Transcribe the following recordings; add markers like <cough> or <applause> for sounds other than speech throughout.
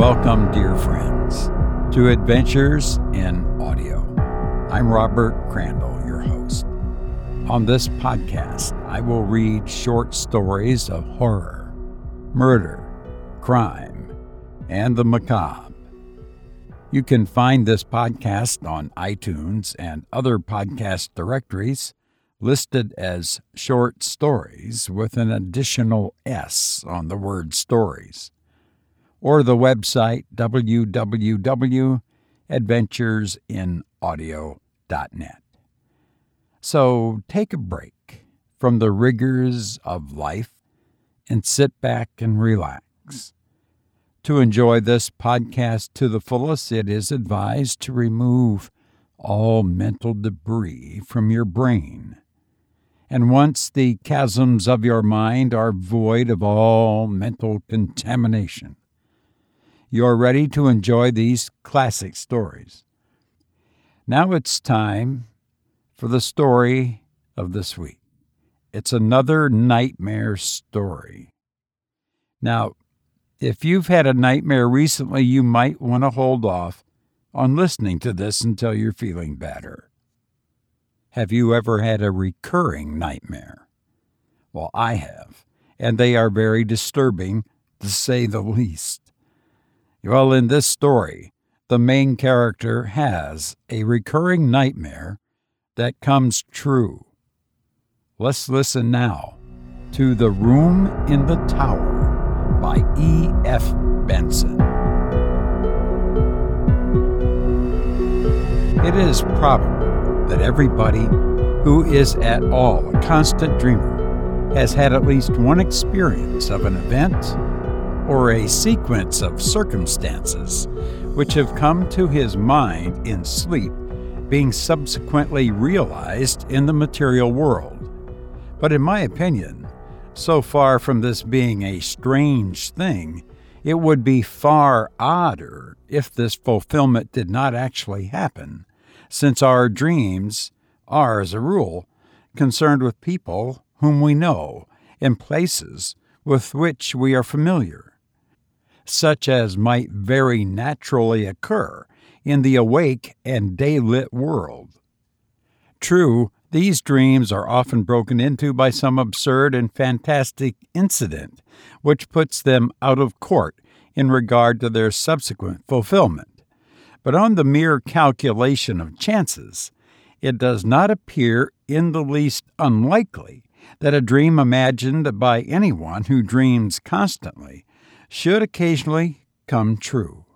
Welcome, dear friends, to Adventures in Audio. I'm Robert Crandall, your host. On this podcast, I will read short stories of horror, murder, crime, and the macabre. You can find this podcast on iTunes and other podcast directories listed as short stories with an additional S on the word stories, or the website www.adventuresinaudio.net. So take a break from the rigors of life and sit back and relax. To enjoy this podcast to the fullest, it is advised to remove all mental debris from your brain and once the chasms of your mind are void of all mental contamination, you're ready to enjoy these classic stories. Now it's time for the story of this week. It's another nightmare story. Now, if you've had a nightmare recently, you might want to hold off on listening to this until you're feeling better. Have you ever had a recurring nightmare? Well, I have, and they are very disturbing, to say the <laughs> least. Well, in this story, the main character has a recurring nightmare that comes true. Let's listen now to The Room in the Tower by E. F. Benson. It is probable that everybody who is at all a constant dreamer has had at least one experience of an event or a sequence of circumstances which have come to his mind in sleep, being subsequently realized in the material world. But in my opinion, so far from this being a strange thing, it would be far odder if this fulfillment did not actually happen since our dreams are, as a rule, concerned with people whom we know and places with which we are familiar, such as might very naturally occur in the awake and day-lit world. True, these dreams are often broken into by some absurd and fantastic incident which puts them out of court in regard to their subsequent fulfillment. But on the mere calculation of chances, it does not appear in the least unlikely that a dream imagined by anyone who dreams constantly should occasionally come true.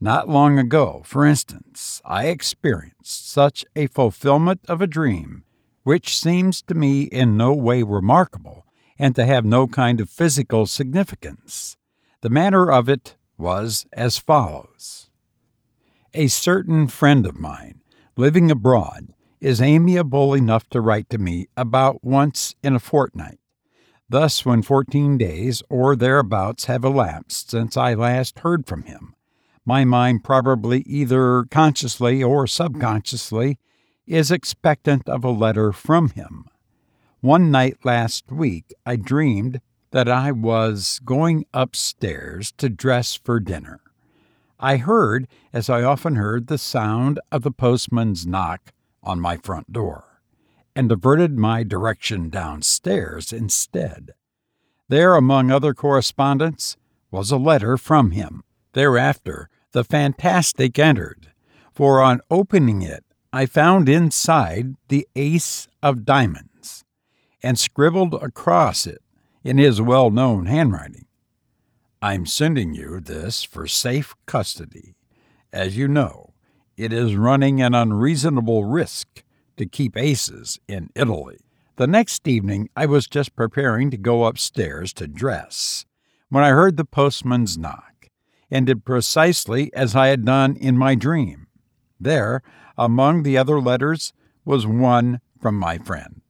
Not long ago, for instance, I experienced such a fulfillment of a dream, which seems to me in no way remarkable and to have no kind of physical significance. The manner of it was as follows. A certain friend of mine, living abroad, is amiable enough to write to me about once in a fortnight. Thus, when fourteen days or thereabouts have elapsed since I last heard from him, my mind probably either consciously or subconsciously is expectant of a letter from him. One night last week I dreamed that I was going upstairs to dress for dinner. I heard, as I often heard, the sound of the postman's knock on my front door, and diverted my direction downstairs instead. There, among other correspondence, was a letter from him. Thereafter, the fantastic entered, for on opening it, I found inside the ace of diamonds, and scribbled across it in his well known handwriting I'm sending you this for safe custody. As you know, it is running an unreasonable risk to keep aces in Italy. The next evening, I was just preparing to go upstairs to dress when I heard the postman's knock, and did precisely as I had done in my dream. There, among the other letters, was one from my friend.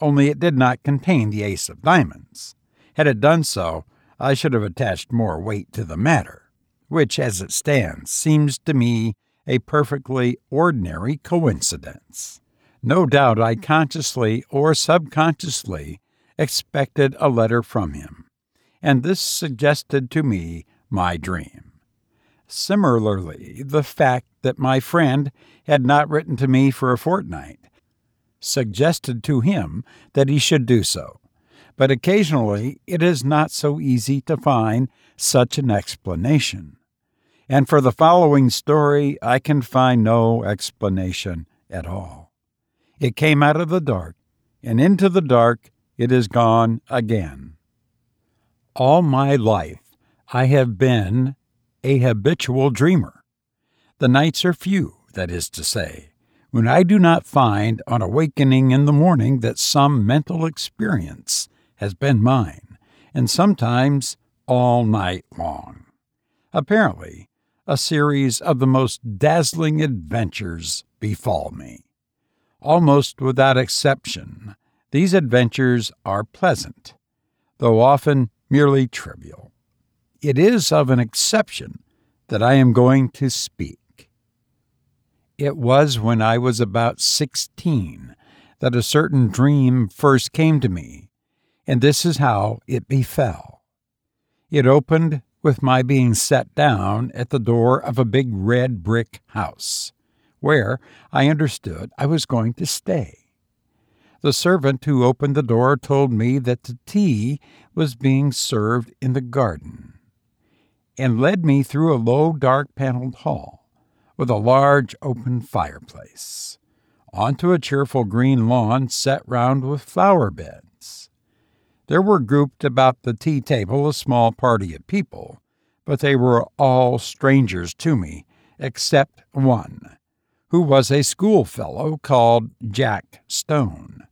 Only it did not contain the ace of diamonds. Had it done so, I should have attached more weight to the matter, which, as it stands, seems to me a perfectly ordinary coincidence. No doubt I consciously or subconsciously expected a letter from him, and this suggested to me my dream. Similarly, the fact that my friend had not written to me for a fortnight suggested to him that he should do so. But occasionally it is not so easy to find such an explanation. And for the following story, I can find no explanation at all. It came out of the dark, and into the dark it is gone again. All my life, I have been a habitual dreamer. The nights are few, that is to say, when I do not find on awakening in the morning that some mental experience has been mine, and sometimes all night long. Apparently, a series of the most dazzling adventures befall me. Almost without exception, these adventures are pleasant, though often merely trivial it is of an exception that I am going to speak. It was when I was about 16 that a certain dream first came to me, and this is how it befell. It opened with my being set down at the door of a big red brick house, where I understood I was going to stay. The servant who opened the door told me that the tea was being served in the garden and led me through a low, dark paneled hall with a large open fireplace onto a cheerful green lawn set round with flower beds. There were grouped about the tea table a small party of people, but they were all strangers to me, except one, who was a schoolfellow called Jack Stone,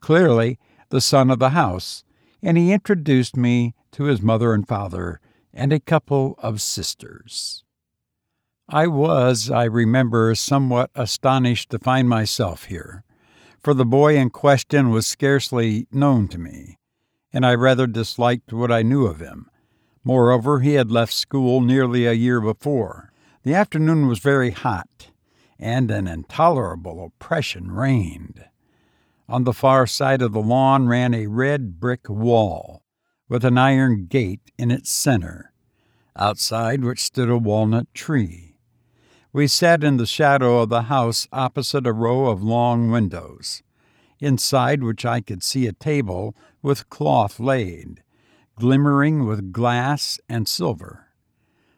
clearly the son of the house, and he introduced me to his mother and father and a couple of sisters. I was, I remember, somewhat astonished to find myself here, for the boy in question was scarcely known to me, and I rather disliked what I knew of him. Moreover, he had left school nearly a year before. The afternoon was very hot, and an intolerable oppression reigned. On the far side of the lawn ran a red brick wall, with an iron gate in its center, outside which stood a walnut tree. We sat in the shadow of the house opposite a row of long windows, inside which I could see a table with cloth laid, glimmering with glass and silver.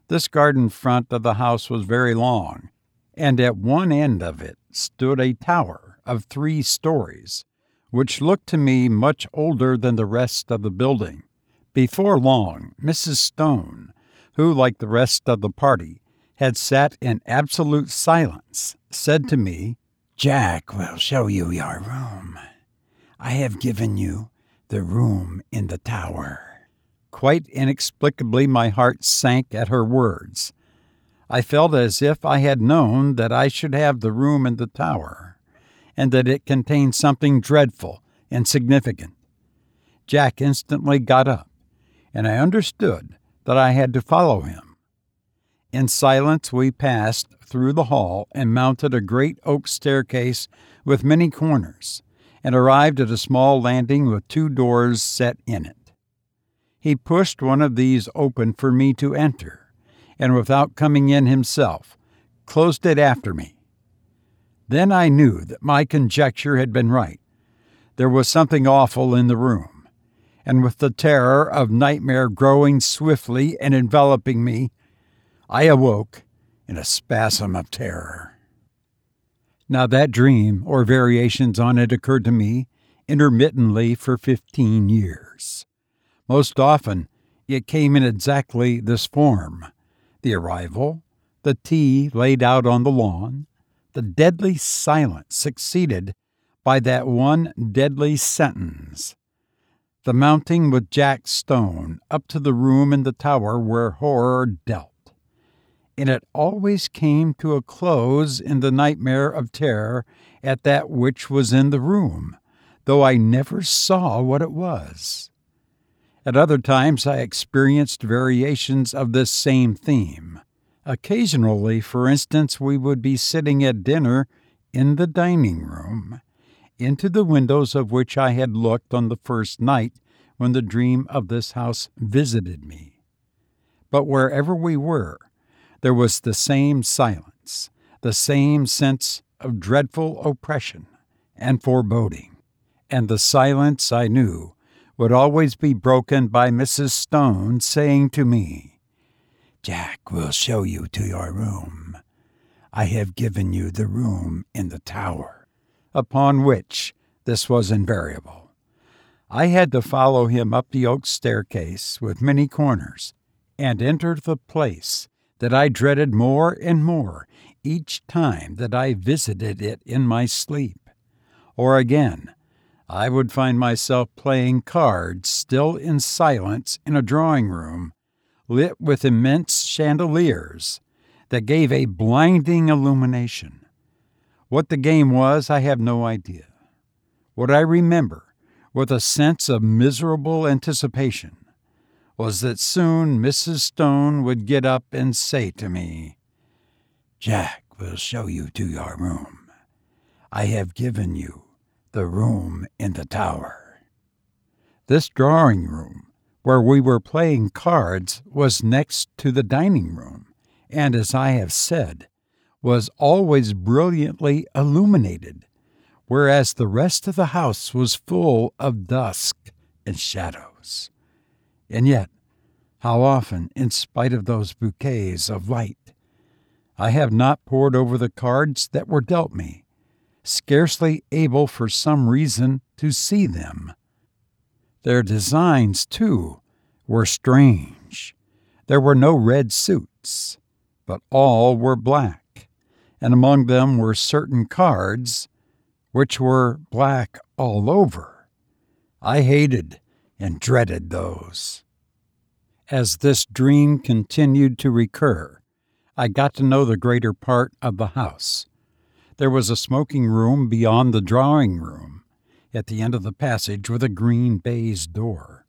This garden front of the house was very long, and at one end of it stood a tower of three stories, which looked to me much older than the rest of the building. Before long, Mrs. Stone, who, like the rest of the party, had sat in absolute silence, said to me, Jack will show you your room. I have given you the room in the tower. Quite inexplicably, my heart sank at her words. I felt as if I had known that I should have the room in the tower, and that it contained something dreadful and significant. Jack instantly got up and I understood that I had to follow him. In silence, we passed through the hall and mounted a great oak staircase with many corners, and arrived at a small landing with two doors set in it. He pushed one of these open for me to enter, and without coming in himself, closed it after me. Then I knew that my conjecture had been right. There was something awful in the room and with the terror of nightmare growing swiftly and enveloping me, I awoke in a spasm of terror. Now, that dream, or variations on it, occurred to me intermittently for fifteen years. Most often, it came in exactly this form the arrival, the tea laid out on the lawn, the deadly silence succeeded by that one deadly sentence the mounting with Jack Stone up to the room in the tower where horror dealt. And it always came to a close in the nightmare of terror at that which was in the room, though I never saw what it was. At other times, I experienced variations of this same theme. Occasionally, for instance, we would be sitting at dinner in the dining room into the windows of which I had looked on the first night when the dream of this house visited me. But wherever we were, there was the same silence, the same sense of dreadful oppression and foreboding, and the silence I knew would always be broken by Mrs. Stone saying to me, Jack will show you to your room. I have given you the room in the tower, upon which this was invariable. I had to follow him up the oak staircase with many corners and enter the place that I dreaded more and more each time that I visited it in my sleep. Or again, I would find myself playing cards still in silence in a drawing room lit with immense chandeliers that gave a blinding illumination. What the game was, I have no idea. What I remember, with a sense of miserable anticipation, was that soon Mrs. Stone would get up and say to me, Jack will show you to your room. I have given you the room in the tower. This drawing room, where we were playing cards, was next to the dining room, and as I have said, was always brilliantly illuminated, whereas the rest of the house was full of dusk and shadows. And yet, how often, in spite of those bouquets of light, I have not pored over the cards that were dealt me, scarcely able for some reason to see them. Their designs, too, were strange. There were no red suits, but all were black, and among them were certain cards which were black all over. I hated and dreaded those. As this dream continued to recur, I got to know the greater part of the house. There was a smoking room beyond the drawing room, at the end of the passage with a green baize door.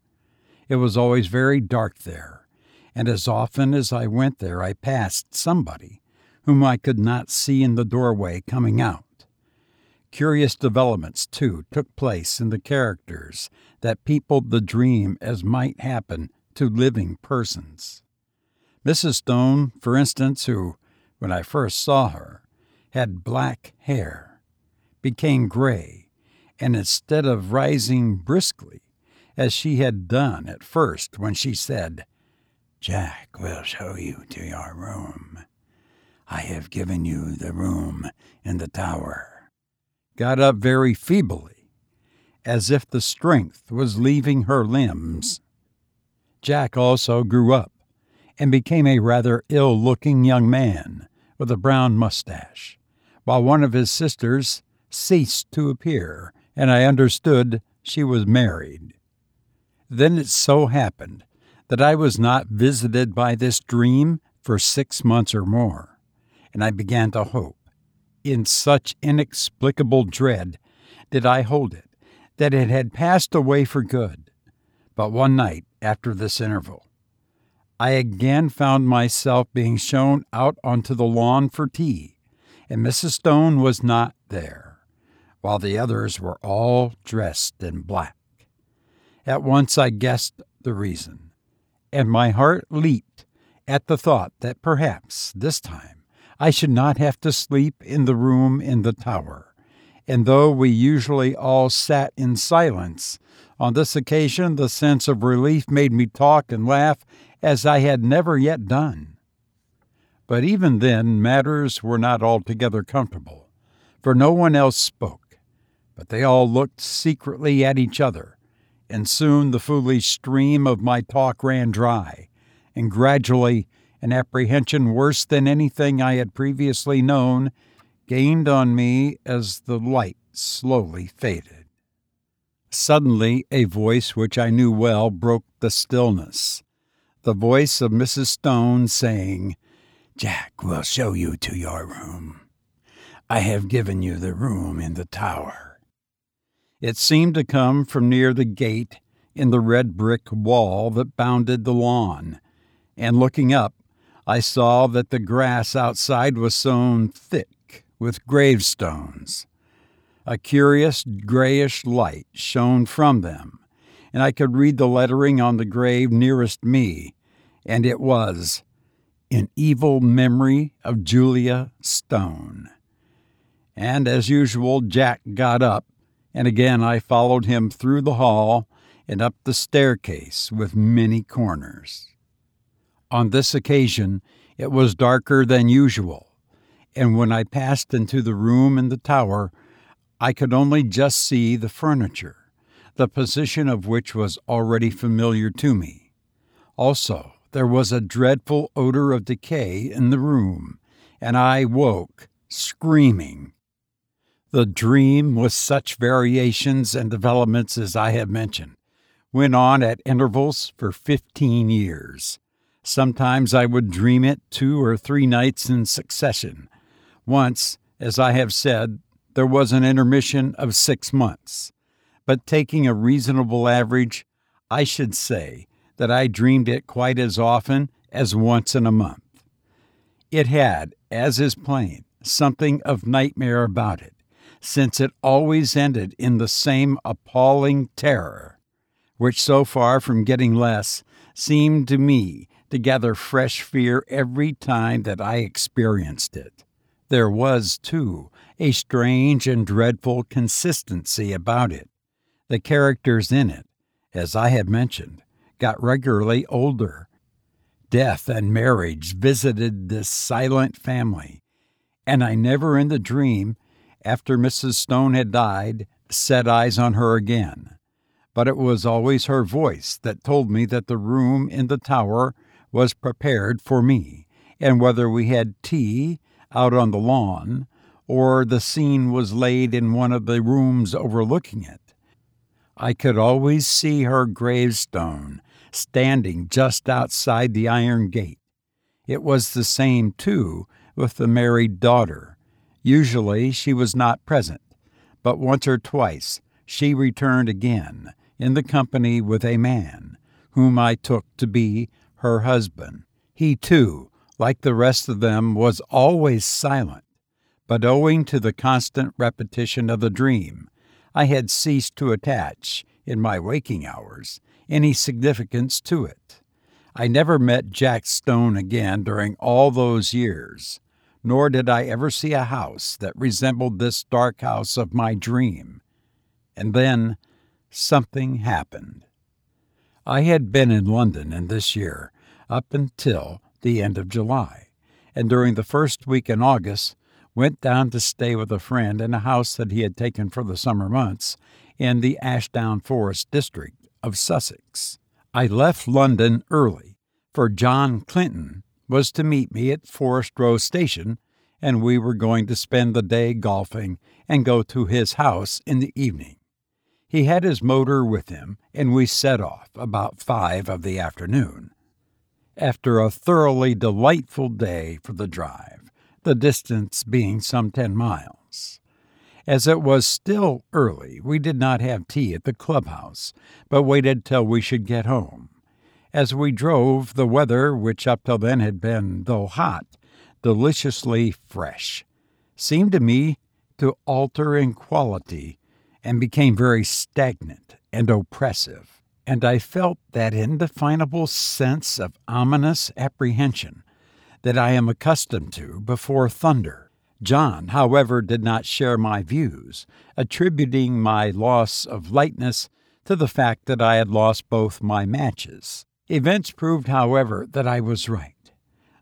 It was always very dark there, and as often as I went there I passed somebody whom I could not see in the doorway coming out. Curious developments, too, took place in the characters that peopled the dream as might happen to living persons. Mrs. Stone, for instance, who, when I first saw her, had black hair, became gray, and instead of rising briskly, as she had done at first when she said, Jack will show you to your room. I have given you the room in the tower. Got up very feebly, as if the strength was leaving her limbs. Jack also grew up and became a rather ill looking young man with a brown mustache, while one of his sisters ceased to appear, and I understood she was married. Then it so happened that I was not visited by this dream for six months or more, and I began to hope, in such inexplicable dread did I hold it, that it had passed away for good. But one night, after this interval, I again found myself being shown out onto the lawn for tea, and Mrs. Stone was not there, while the others were all dressed in black. At once I guessed the reason, and my heart leaped at the thought that perhaps this time I should not have to sleep in the room in the tower. And though we usually all sat in silence, on this occasion the sense of relief made me talk and laugh as I had never yet done. But even then, matters were not altogether comfortable, for no one else spoke, but they all looked secretly at each other, and soon the foolish stream of my talk ran dry, and gradually an apprehension worse than anything I had previously known gained on me as the light slowly faded. Suddenly, a voice which I knew well broke the stillness the voice of Mrs. Stone saying, Jack will show you to your room. I have given you the room in the tower. It seemed to come from near the gate in the red brick wall that bounded the lawn, and looking up, I saw that the grass outside was sown thick with gravestones. A curious grayish light shone from them, and I could read the lettering on the grave nearest me, and it was in evil memory of Julia Stone. And as usual, Jack got up, and again I followed him through the hall and up the staircase with many corners. On this occasion, it was darker than usual, and when I passed into the room in the tower, I could only just see the furniture, the position of which was already familiar to me. Also, there was a dreadful odor of decay in the room, and I woke, screaming. The dream, with such variations and developments as I have mentioned, went on at intervals for fifteen years. Sometimes I would dream it two or three nights in succession. Once, as I have said, there was an intermission of six months. But taking a reasonable average, I should say that I dreamed it quite as often as once in a month. It had, as is plain, something of nightmare about it, since it always ended in the same appalling terror, which, so far from getting less, seemed to me to gather fresh fear every time that I experienced it. There was, too, a strange and dreadful consistency about it. The characters in it, as I have mentioned, got regularly older. Death and marriage visited this silent family, and I never in the dream, after Mrs. Stone had died, set eyes on her again. But it was always her voice that told me that the room in the tower was prepared for me, and whether we had tea out on the lawn or the scene was laid in one of the rooms overlooking it. I could always see her gravestone standing just outside the iron gate. It was the same, too, with the married daughter. Usually she was not present, but once or twice she returned again in the company with a man, whom I took to be her husband. He, too, like the rest of them, was always silent, but owing to the constant repetition of the dream, I had ceased to attach, in my waking hours, any significance to it. I never met Jack Stone again during all those years, nor did I ever see a house that resembled this dark house of my dream. And then something happened. I had been in London in this year up until the end of July, and during the first week in August went down to stay with a friend in a house that he had taken for the summer months in the Ashdown Forest district of Sussex. I left London early, for John Clinton was to meet me at Forest Row Station, and we were going to spend the day golfing and go to his house in the evening. He had his motor with him, and we set off about five of the afternoon. After a thoroughly delightful day for the drive, the distance being some ten miles. As it was still early, we did not have tea at the clubhouse, but waited till we should get home. As we drove, the weather, which up till then had been, though hot, deliciously fresh, seemed to me to alter in quality and became very stagnant and oppressive, and I felt that indefinable sense of ominous apprehension that I am accustomed to before thunder John, however, did not share my views, attributing my loss of lightness to the fact that I had lost both my matches. Events proved, however, that I was right,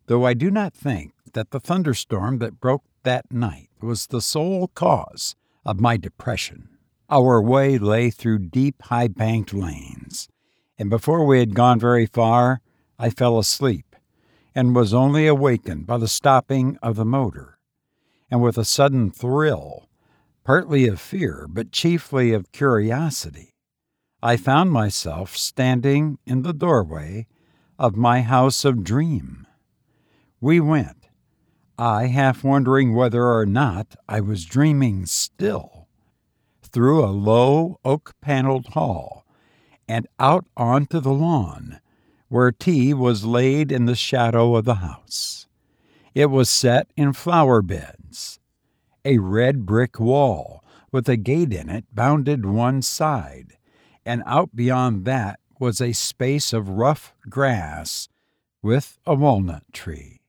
though I do not think that the thunderstorm that broke that night was the sole cause of my depression. Our way lay through deep, high banked lanes, and before we had gone very far, I fell asleep and was only awakened by the stopping of the motor and with a sudden thrill, partly of fear, but chiefly of curiosity, I found myself standing in the doorway of my house of dream. We went, I half wondering whether or not I was dreaming still, through a low oak paneled hall and out onto the lawn, where tea was laid in the shadow of the house. It was set in flower beds. A red brick wall with a gate in it bounded one side, and out beyond that was a space of rough grass with a walnut tree.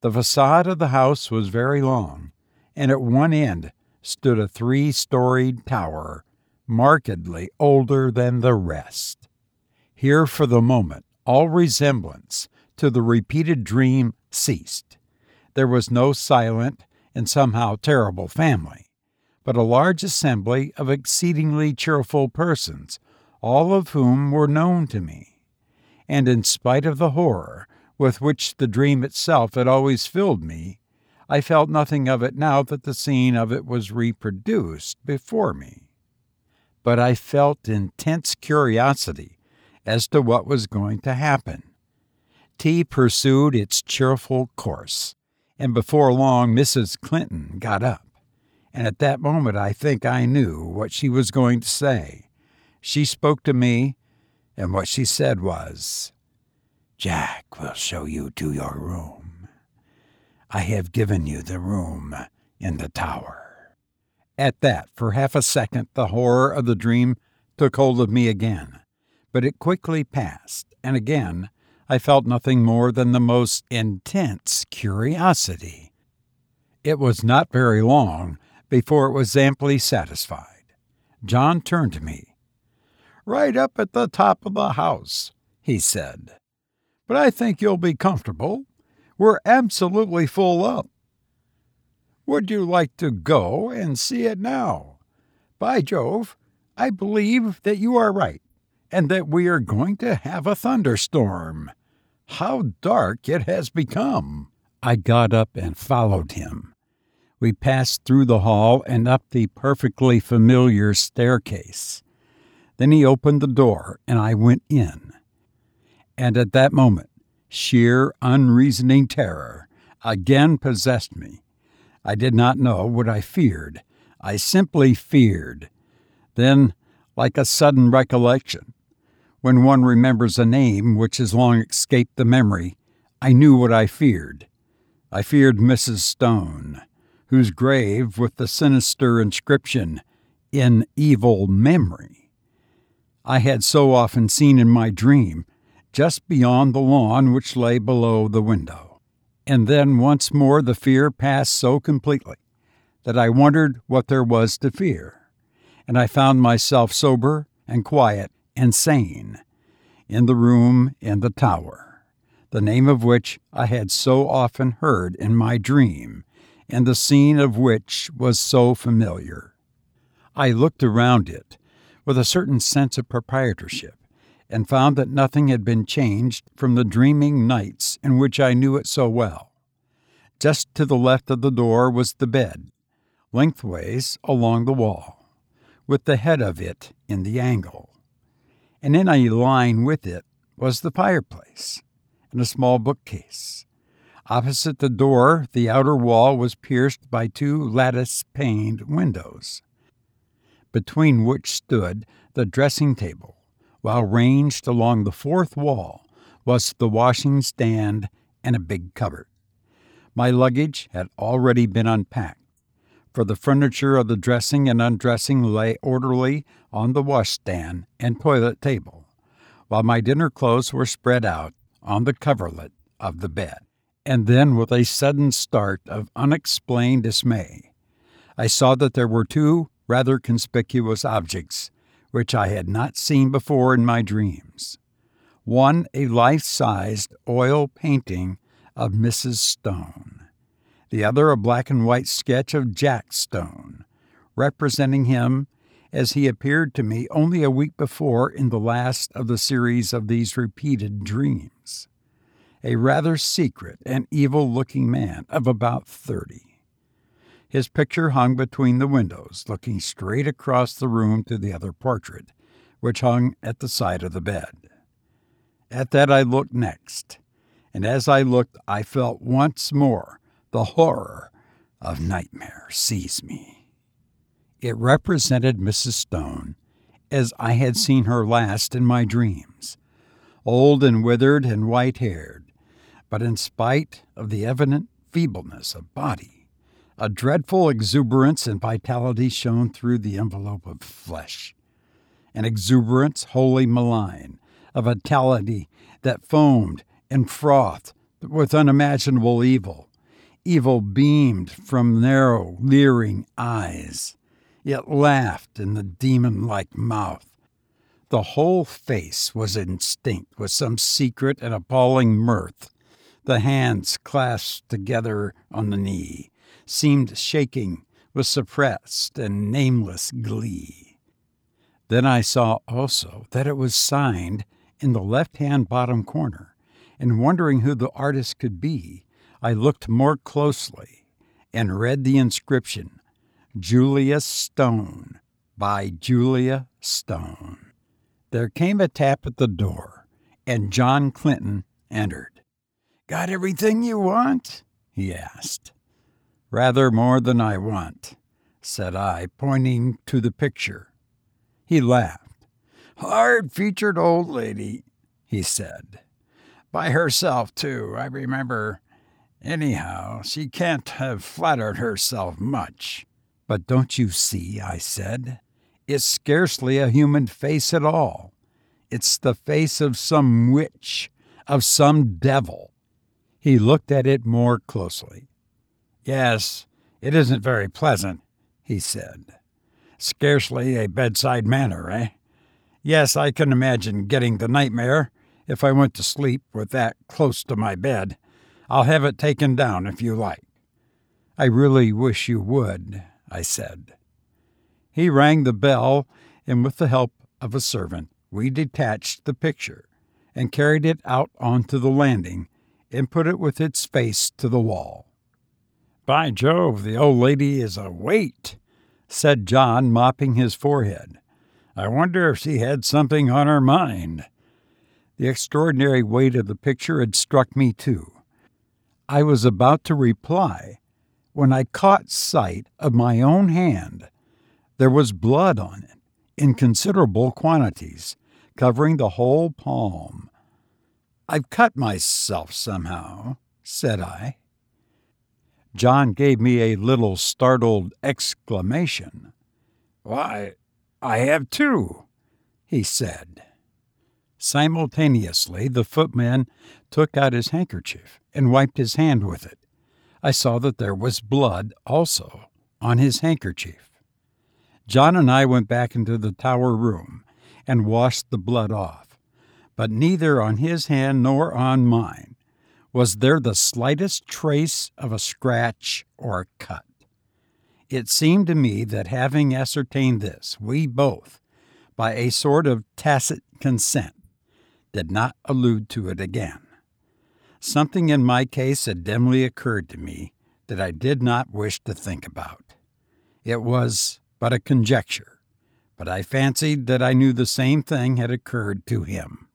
The facade of the house was very long, and at one end stood a three storied tower, markedly older than the rest. Here, for the moment, all resemblance to the repeated dream ceased. There was no silent and somehow terrible family, but a large assembly of exceedingly cheerful persons, all of whom were known to me. And in spite of the horror with which the dream itself had always filled me, I felt nothing of it now that the scene of it was reproduced before me. But I felt intense curiosity as to what was going to happen. Tea pursued its cheerful course, and before long Mrs. Clinton got up. And at that moment I think I knew what she was going to say. She spoke to me, and what she said was, Jack will show you to your room. I have given you the room in the tower. At that, for half a second, the horror of the dream took hold of me again, but it quickly passed, and again I felt nothing more than the most intense curiosity. It was not very long before it was amply satisfied. John turned to me. Right up at the top of the house, he said but I think you'll be comfortable. We're absolutely full up. Would you like to go and see it now? By Jove, I believe that you are right, and that we are going to have a thunderstorm. How dark it has become! I got up and followed him. We passed through the hall and up the perfectly familiar staircase. Then he opened the door, and I went in. And at that moment, sheer, unreasoning terror again possessed me. I did not know what I feared. I simply feared. Then, like a sudden recollection, when one remembers a name which has long escaped the memory, I knew what I feared. I feared Mrs. Stone, whose grave, with the sinister inscription, In Evil Memory, I had so often seen in my dream just beyond the lawn which lay below the window. And then once more the fear passed so completely that I wondered what there was to fear. And I found myself sober and quiet and sane in the room in the tower, the name of which I had so often heard in my dream, and the scene of which was so familiar. I looked around it with a certain sense of proprietorship and found that nothing had been changed from the dreaming nights in which I knew it so well. Just to the left of the door was the bed, lengthways along the wall, with the head of it in the angle. And in a line with it was the fireplace and a small bookcase. Opposite the door, the outer wall was pierced by two lattice paned windows, between which stood the dressing table while ranged along the fourth wall was the washing stand and a big cupboard. My luggage had already been unpacked, for the furniture of the dressing and undressing lay orderly on the washstand and toilet table, while my dinner clothes were spread out on the coverlet of the bed. And then, with a sudden start of unexplained dismay, I saw that there were two rather conspicuous objects which I had not seen before in my dreams. One, a life sized oil painting of Mrs. Stone, the other, a black and white sketch of Jack Stone, representing him as he appeared to me only a week before in the last of the series of these repeated dreams. A rather secret and evil looking man of about thirty. His picture hung between the windows, looking straight across the room to the other portrait, which hung at the side of the bed. At that I looked next, and as I looked, I felt once more the horror of nightmare seized me. It represented Mrs. Stone as I had seen her last in my dreams, old and withered and white haired, but in spite of the evident feebleness of body, a dreadful exuberance and vitality shone through the envelope of flesh. An exuberance wholly malign, a vitality that foamed and frothed with unimaginable evil. Evil beamed from narrow, leering eyes. It laughed in the demon like mouth. The whole face was instinct with some secret and appalling mirth. The hands clasped together on the knee seemed shaking with suppressed and nameless glee. Then I saw also that it was signed in the left hand bottom corner, and wondering who the artist could be, I looked more closely and read the inscription Julia Stone by Julia Stone. There came a tap at the door, and John Clinton entered. Got everything you want? he asked. Rather more than I want, said I, pointing to the picture. He laughed. Hard featured old lady, he said. By herself, too, I remember. Anyhow, she can't have flattered herself much. But don't you see, I said, it's scarcely a human face at all. It's the face of some witch, of some devil. He looked at it more closely. Yes, it isn't very pleasant, he said. Scarcely a bedside manner, eh? Yes, I can imagine getting the nightmare if I went to sleep with that close to my bed. I'll have it taken down if you like. I really wish you would, I said. He rang the bell, and with the help of a servant, we detached the picture and carried it out onto the landing and put it with its face to the wall. By Jove, the old lady is a weight, said John, mopping his forehead. I wonder if she had something on her mind. The extraordinary weight of the picture had struck me too. I was about to reply when I caught sight of my own hand. There was blood on it, in considerable quantities, covering the whole palm. I've cut myself somehow, said I. John gave me a little startled exclamation. Why, I have too, he said. Simultaneously, the footman took out his handkerchief and wiped his hand with it. I saw that there was blood also on his handkerchief. John and I went back into the tower room and washed the blood off, but neither on his hand nor on mine was there the slightest trace of a scratch or a cut? It seemed to me that having ascertained this, we both, by a sort of tacit consent, did not allude to it again. Something in my case had dimly occurred to me that I did not wish to think about. It was but a conjecture, but I fancied that I knew the same thing had occurred to him.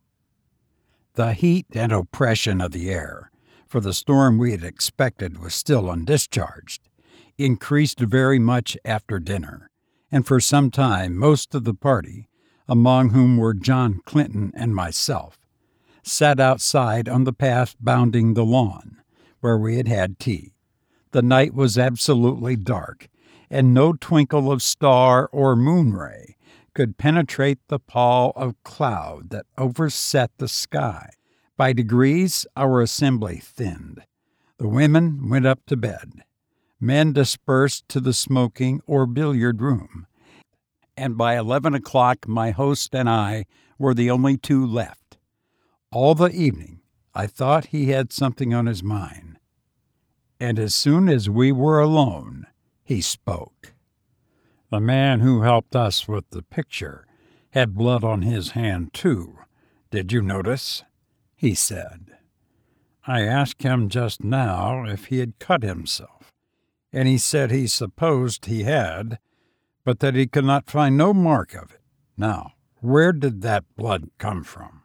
The heat and oppression of the air, for the storm we had expected was still undischarged, increased very much after dinner, and for some time most of the party, among whom were John Clinton and myself, sat outside on the path bounding the lawn, where we had had tea. The night was absolutely dark, and no twinkle of star or moon ray could penetrate the pall of cloud that overset the sky by degrees, our assembly thinned. The women went up to bed. Men dispersed to the smoking or billiard room. And by 11 o'clock, my host and I were the only two left. All the evening, I thought he had something on his mind. And as soon as we were alone, he spoke. The man who helped us with the picture had blood on his hand, too. Did you notice? he said. I asked him just now if he had cut himself, and he said he supposed he had, but that he could not find no mark of it. Now, where did that blood come from?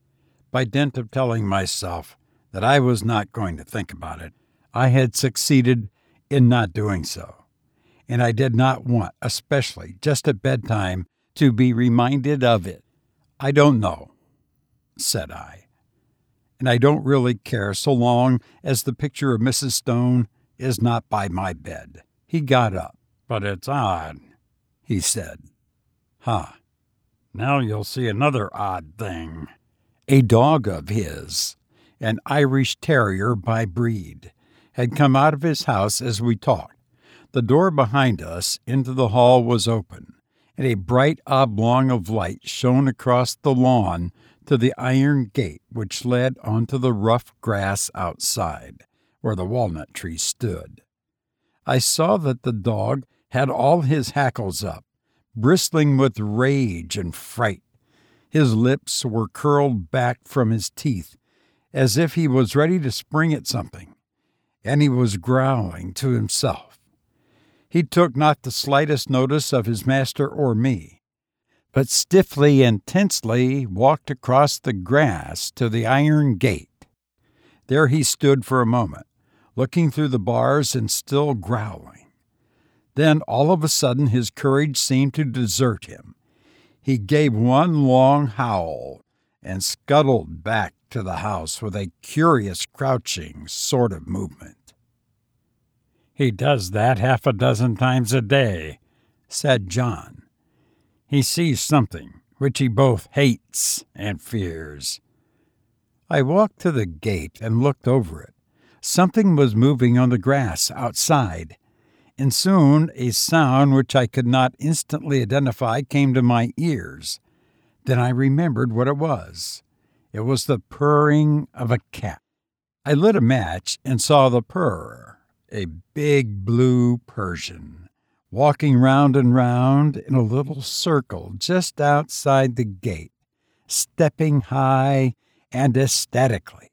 By dint of telling myself that I was not going to think about it, I had succeeded in not doing so. And I did not want, especially just at bedtime, to be reminded of it. I don't know, said I and I don't really care so long as the picture of Mrs. Stone is not by my bed. He got up. But it's odd, he said. Huh. Now you'll see another odd thing. A dog of his an Irish Terrier by breed, had come out of his house as we talked. The door behind us into the hall was open, and a bright oblong of light shone across the lawn to the iron gate which led onto the rough grass outside, where the walnut tree stood. I saw that the dog had all his hackles up, bristling with rage and fright. His lips were curled back from his teeth, as if he was ready to spring at something, and he was growling to himself. He took not the slightest notice of his master or me, but stiffly and tensely walked across the grass to the iron gate. There he stood for a moment, looking through the bars and still growling. Then all of a sudden his courage seemed to desert him. He gave one long howl and scuttled back to the house with a curious crouching sort of movement. He does that half a dozen times a day, said John. He sees something which he both hates and fears. I walked to the gate and looked over it. Something was moving on the grass outside, and soon a sound which I could not instantly identify came to my ears. Then I remembered what it was. It was the purring of a cat. I lit a match and saw the purrer, a big blue Persian, walking round and round in a little circle just outside the gate, stepping high and ecstatically,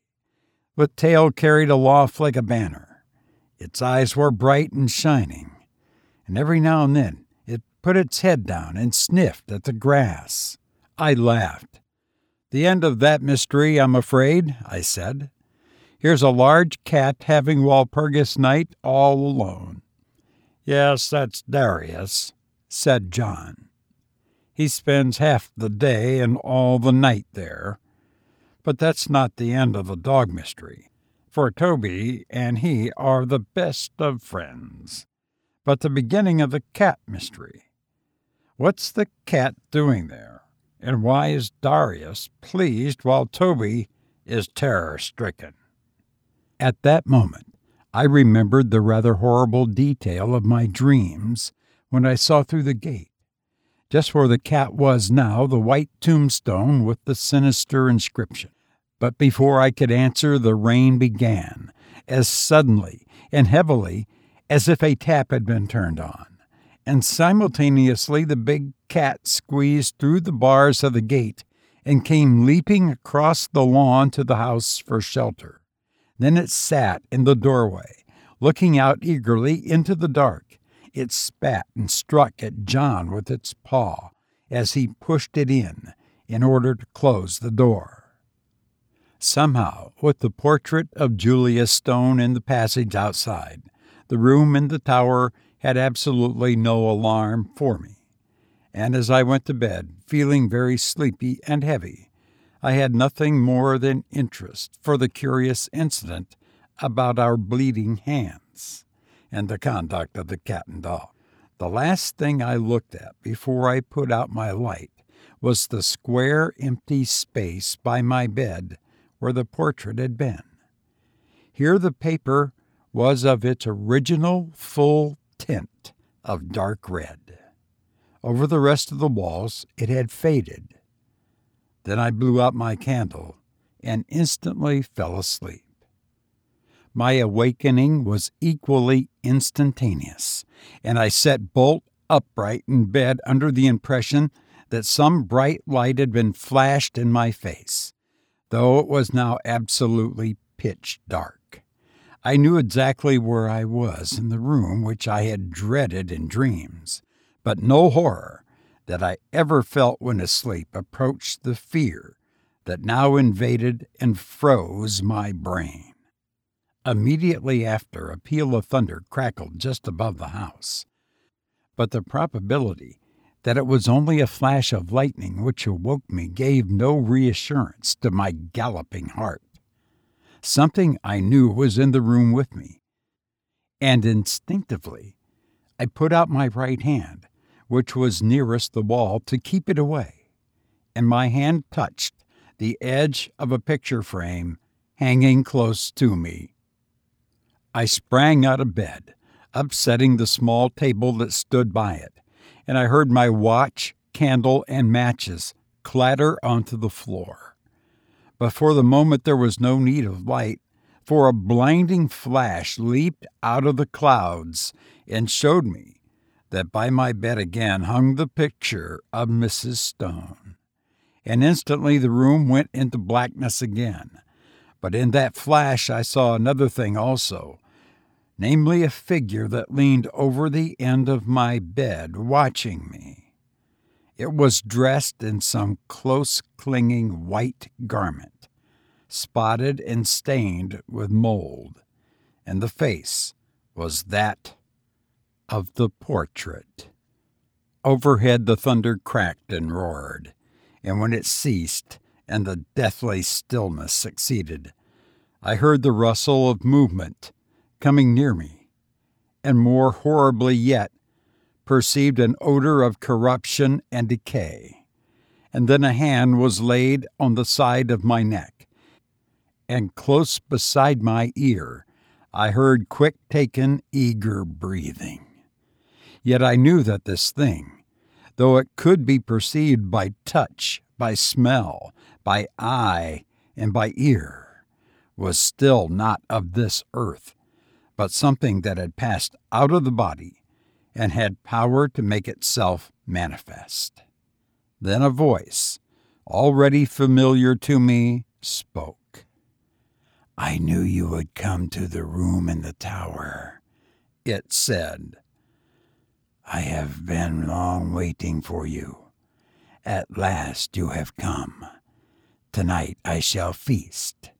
with tail carried aloft like a banner. Its eyes were bright and shining, and every now and then it put its head down and sniffed at the grass. I laughed. The end of that mystery, I'm afraid, I said. Here's a large cat having Walpurgis night all alone. Yes, that's Darius, said John. He spends half the day and all the night there. But that's not the end of the dog mystery, for Toby and he are the best of friends. But the beginning of the cat mystery. What's the cat doing there? And why is Darius pleased while Toby is terror stricken? At that moment, I remembered the rather horrible detail of my dreams when I saw through the gate, just where the cat was now, the white tombstone with the sinister inscription. But before I could answer, the rain began, as suddenly and heavily as if a tap had been turned on and simultaneously the big cat squeezed through the bars of the gate and came leaping across the lawn to the house for shelter. Then it sat in the doorway, looking out eagerly into the dark. It spat and struck at John with its paw as he pushed it in in order to close the door. Somehow, with the portrait of Julia Stone in the passage outside, the room in the tower had absolutely no alarm for me. And as I went to bed, feeling very sleepy and heavy, I had nothing more than interest for the curious incident about our bleeding hands and the conduct of the cat and dog. The last thing I looked at before I put out my light was the square empty space by my bed where the portrait had been. Here the paper was of its original full tint of dark red. Over the rest of the walls it had faded. Then I blew out my candle and instantly fell asleep. My awakening was equally instantaneous, and I sat bolt upright in bed under the impression that some bright light had been flashed in my face, though it was now absolutely pitch dark. I knew exactly where I was in the room which I had dreaded in dreams, but no horror that I ever felt when asleep approached the fear that now invaded and froze my brain. Immediately after, a peal of thunder crackled just above the house, but the probability that it was only a flash of lightning which awoke me gave no reassurance to my galloping heart. Something I knew was in the room with me. And instinctively, I put out my right hand, which was nearest the wall, to keep it away, and my hand touched the edge of a picture frame hanging close to me. I sprang out of bed, upsetting the small table that stood by it, and I heard my watch, candle, and matches clatter onto the floor. But for the moment there was no need of light, for a blinding flash leaped out of the clouds and showed me that by my bed again hung the picture of Mrs. Stone. And instantly the room went into blackness again. But in that flash I saw another thing also namely, a figure that leaned over the end of my bed, watching me. It was dressed in some close clinging white garment, spotted and stained with mold, and the face was that of the portrait. Overhead the thunder cracked and roared, and when it ceased and the deathly stillness succeeded, I heard the rustle of movement coming near me, and more horribly yet, perceived an odor of corruption and decay. And then a hand was laid on the side of my neck, and close beside my ear I heard quick taken, eager breathing. Yet I knew that this thing, though it could be perceived by touch, by smell, by eye, and by ear, was still not of this earth, but something that had passed out of the body and had power to make itself manifest. Then a voice, already familiar to me, spoke. I knew you would come to the room in the tower, it said. I have been long waiting for you. At last you have come. Tonight I shall feast.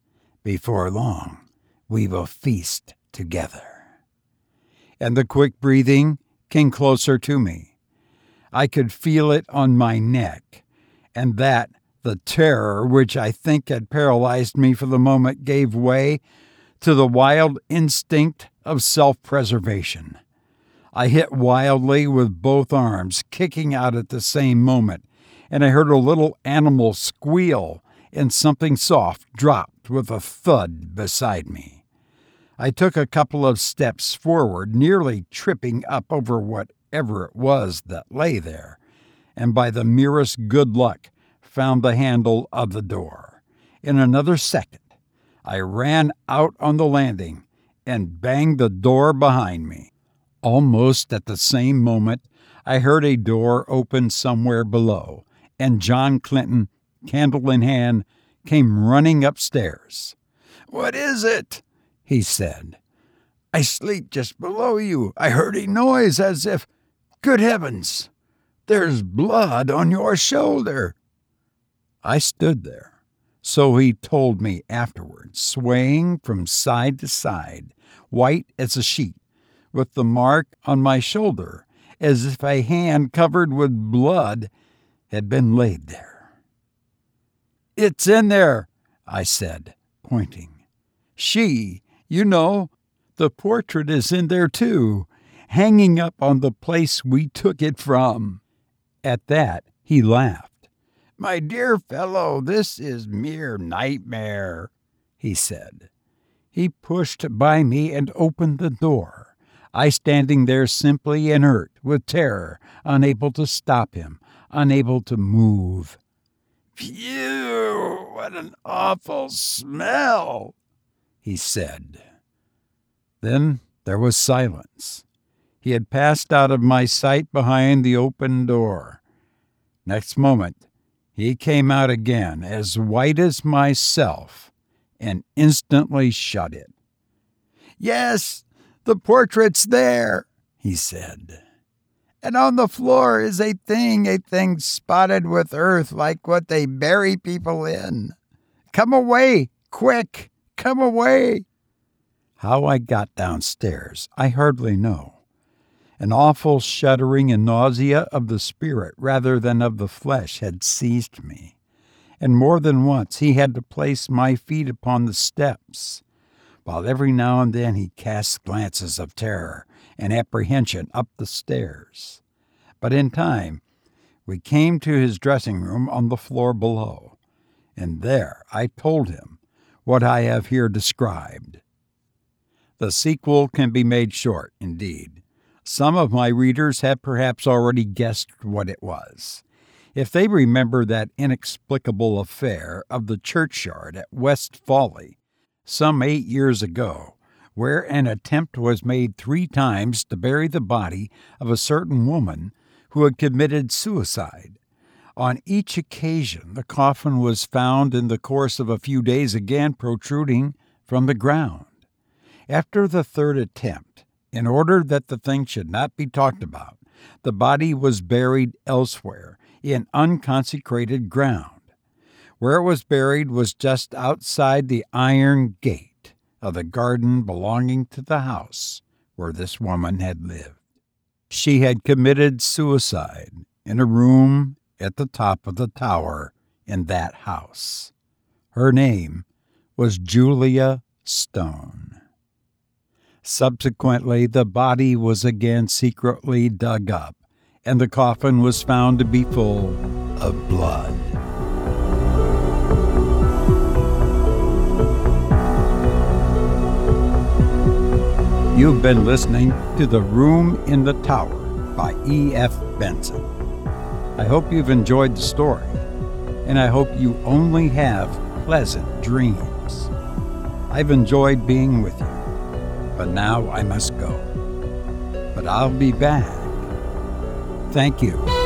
Before long we will feast together. And the quick breathing came closer to me. I could feel it on my neck, and that the terror which I think had paralyzed me for the moment gave way to the wild instinct of self preservation. I hit wildly with both arms, kicking out at the same moment, and I heard a little animal squeal, and something soft dropped with a thud beside me. I took a couple of steps forward, nearly tripping up over whatever it was that lay there, and by the merest good luck found the handle of the door. In another second, I ran out on the landing and banged the door behind me. Almost at the same moment, I heard a door open somewhere below, and John Clinton, candle in hand, came running upstairs. What is it? He said. I sleep just below you. I heard a noise as if, good heavens, there's blood on your shoulder. I stood there, so he told me afterwards, swaying from side to side, white as a sheet, with the mark on my shoulder, as if a hand covered with blood had been laid there. It's in there, I said, pointing. She you know, the portrait is in there too, hanging up on the place we took it from. At that, he laughed. My dear fellow, this is mere nightmare, he said. He pushed by me and opened the door, I standing there simply inert with terror, unable to stop him, unable to move. Phew, what an awful smell! He said. Then there was silence. He had passed out of my sight behind the open door. Next moment, he came out again, as white as myself, and instantly shut it. Yes, the portrait's there, he said. And on the floor is a thing, a thing spotted with earth like what they bury people in. Come away, quick! Come away! How I got downstairs, I hardly know. An awful shuddering and nausea of the spirit rather than of the flesh had seized me, and more than once he had to place my feet upon the steps, while every now and then he cast glances of terror and apprehension up the stairs. But in time, we came to his dressing room on the floor below, and there I told him what I have here described. The sequel can be made short, indeed. Some of my readers have perhaps already guessed what it was. If they remember that inexplicable affair of the churchyard at West Fawley some eight years ago, where an attempt was made three times to bury the body of a certain woman who had committed suicide. On each occasion, the coffin was found in the course of a few days again protruding from the ground. After the third attempt, in order that the thing should not be talked about, the body was buried elsewhere in unconsecrated ground. Where it was buried was just outside the iron gate of the garden belonging to the house where this woman had lived. She had committed suicide in a room at the top of the tower in that house. Her name was Julia Stone. Subsequently, the body was again secretly dug up, and the coffin was found to be full of blood. You've been listening to The Room in the Tower by E.F. Benson. I hope you've enjoyed the story, and I hope you only have pleasant dreams. I've enjoyed being with you, but now I must go. But I'll be back. Thank you.